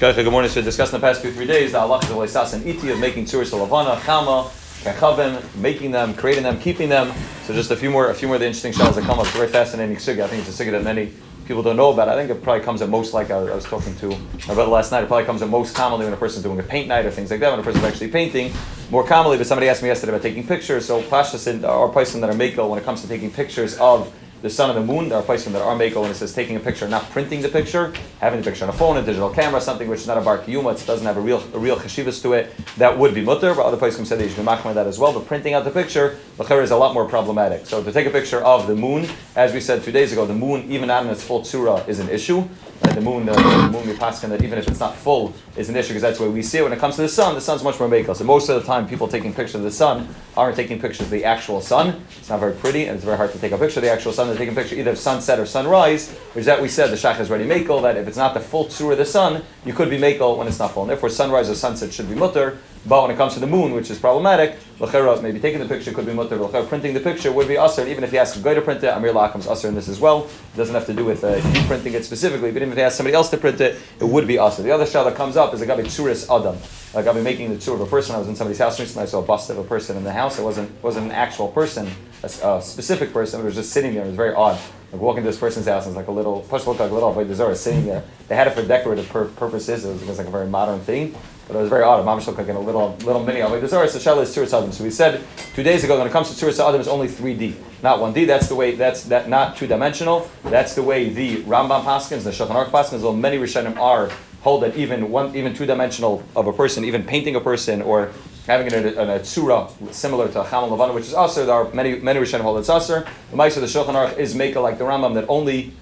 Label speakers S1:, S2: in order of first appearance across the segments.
S1: Shkacha, uh, good morning. So we discussed in the past two, three days, the halachas of Leisas and Iti of making tzuris Lavana, Chama, Kachavim, making them, creating them, keeping them. So just a few more, a few more of the interesting shells that come up. Very fascinating sugi. I think it's a sugi that many people don't know about. I think it probably comes at most, like I, I was talking to brother last night, it probably comes at most commonly when a person's doing a paint night or things like that, when a person's actually painting. More commonly, but somebody asked me yesterday about taking pictures. So Pashtas uh, are person that are Mako when it comes to taking pictures of the sun and the moon. There are places that are mako when it says taking a picture, not printing the picture, having the picture on a phone, a digital camera, something which is not a bar kiyuma, it doesn't have a real a real chashivas to it. That would be mutter, but other places say that you should be that as well. But printing out the picture, the is a lot more problematic. So to take a picture of the moon, as we said two days ago, the moon, even not in its full tsura, is an issue. The moon, the, the moon, we paskin that even if it's not full, is an issue because that's where we see it. When it comes to the sun, the sun's much more makel. So most of the time, people taking pictures of the sun aren't taking pictures of the actual sun. It's not very pretty, and it's very hard to take a picture of the actual sun. They're taking a picture either of sunset or sunrise, which is that we said the shach is already makel. That if it's not the full tsura of the sun, you could be makel when it's not full. And therefore, sunrise or sunset should be mutter. But when it comes to the moon, which is problematic, Lachera, maybe taking the picture could be mutter. Lachera, printing the picture would be usher. Even if he asks a guy to print it, Amir Lakam's usher in this as well. It doesn't have to do with uh, you printing it specifically, but even if he asks somebody else to print it, it would be usher. The other shah that comes up is a gabi tsuris adam. Like I've been making the tour of a person. I was in somebody's house recently. I saw a bust of a person in the house. It wasn't wasn't an actual person, a, a specific person. It was just sitting there. It was very odd. Like walking to this person's house, and it's like a little push looked like a little Avodah sitting there. They had it for decorative pur- purposes. It was, it was like a very modern thing. But it was very odd. Mamish looked like in a little little mini Zarah. So Shella is Tzuras Adam. So we said two days ago when it comes to Tzuras Adam, it's only 3D, not 1D. That's the way, that's that not two dimensional. That's the way the Rambam Paskins, the Shulchan Aruch Paskins, though many Rishonim are hold that even one, even two dimensional of a person, even painting a person or having it in a, a tzura similar to chamal levana, which is also there are many many Rishonim hold it's aser. The Ma'aser the Shulchan Aruch is make like the Rambam that only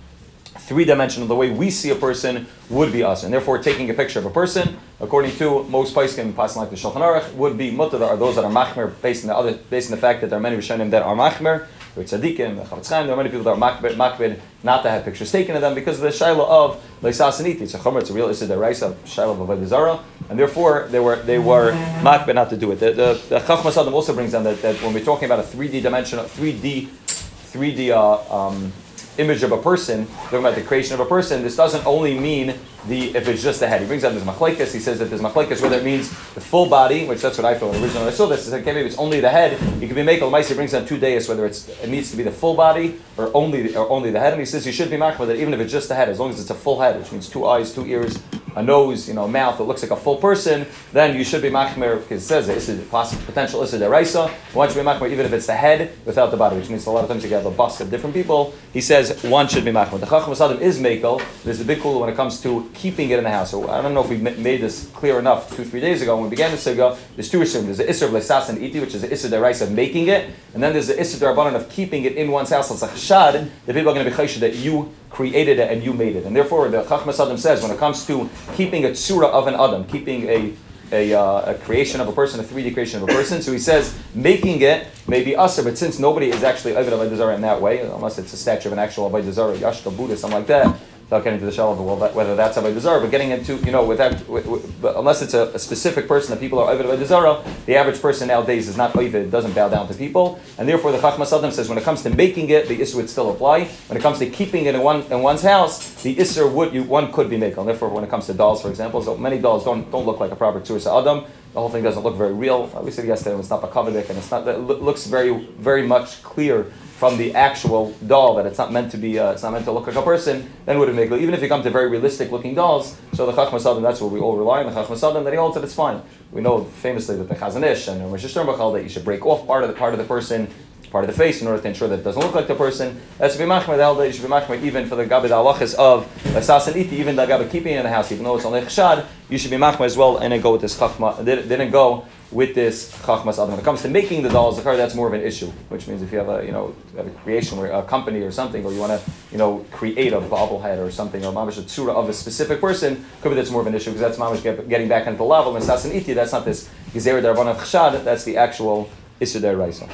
S1: three dimensional, the way we see a person, would be us. And therefore, taking a picture of a person, according to most Paiskim, passing like the Shulchan Aruch, would be mutter, are those that are machmer, based on the other, based on the fact that there are many Rishonim that are machmer, are tzaddikim, there are many people that are makbid, makbid not to have pictures taken of them because of the shaila of leisasaniti. It's a chomer, it's a real issa deraisa, shaila of avodah and therefore they were they were makbid not to do it. The the, the Chachmas Adam also brings down that, that when we're talking about a 3D dimensional, 3D, 3D uh, um, image of a person, talking about the creation of a person, this doesn't only mean the if it's just the head. He brings out this machlekes. He says that this machlekes whether it means the full body, which that's what I felt originally I saw this. Is like, okay, maybe it's only the head. You can be makel He brings out two days whether it's it needs to be the full body or only the, or only the head. And he says you should be machmir that even if it's just the head, as long as it's a full head, which means two eyes, two ears, a nose, you know, a mouth that looks like a full person, then you should be machmir because it says this is possible potential issa deraisa. One should be machmir even if it's the head without the body, which means a lot of times you get a bust of different people. He says one should be machmir. The Chachmas Adam is makel. There's a big cool when it comes to keeping it in the house. So I don't know if we made this clear enough two, three days ago when we began the Siga. There's two Isurim. There's the Isur of Lesas and Iti, which is the Isur Deraisa of making it, and then there's the Isur Darabanan of keeping it in one's house. It's a Chashad, the people are going to be Chayshad that you created it and you made it. And therefore, the Chachmas Adam says when it comes to keeping a Tsura of an Adam, keeping a a, uh, a, creation of a person, a 3D creation of a person. So he says making it may be usher, but since nobody is actually Avodah Avodah in that way, unless it's a statue of an actual Avodah Zarah, Yashka Buddha, something like that, without getting into the shell of the world, whether that's a Zara, but getting into, you know, without, with, with, unless it's a, a, specific person that people are Ovid Zara, the average person nowadays is not Ovid, doesn't bow down to people, and therefore the Chachmas Adam says when it comes to making it, the Isser would still apply. When it comes to keeping it in, one, in one's house, the Isser would, you, one could be making. Therefore, when it comes to dolls, for example, so many dolls don't, don't look like a proper Tzuris Adam, the whole thing doesn't look very real. We said yesterday it's not Bakavadik, and it's not, it looks very, very much clear from the actual doll that it's not meant to be, uh, it's not meant to look like a person, then would it make even if you come to very realistic looking dolls. So the Chachmas Adam, that's what we all rely on. The Chachmas Adam that he holds that it's fine. We know famously that the Chazon Ish and Rosh Hashanah that you should break off part of the part of the person part of the face in order to ensure that it doesn't look like the person. That's to be machmer the elder. You should be machmer even for the gabi halachas of sas and iti, even the gabi keeping in the house, even though it's only chshad. You should be machmer as well, and then go with this chachma. Didn't go with this chachmas adam. When it comes to making the dolls, car that's more of an issue. Which means if you have a you know have a creation where a company or something, or you want to you know create a bobblehead or something, or mamish a tzura of a specific person, could be that's more of an issue because that's mamish get, getting back into the level. And sas and iti, that's not this gezer darban of chshad. That's the actual issue there, Raisa.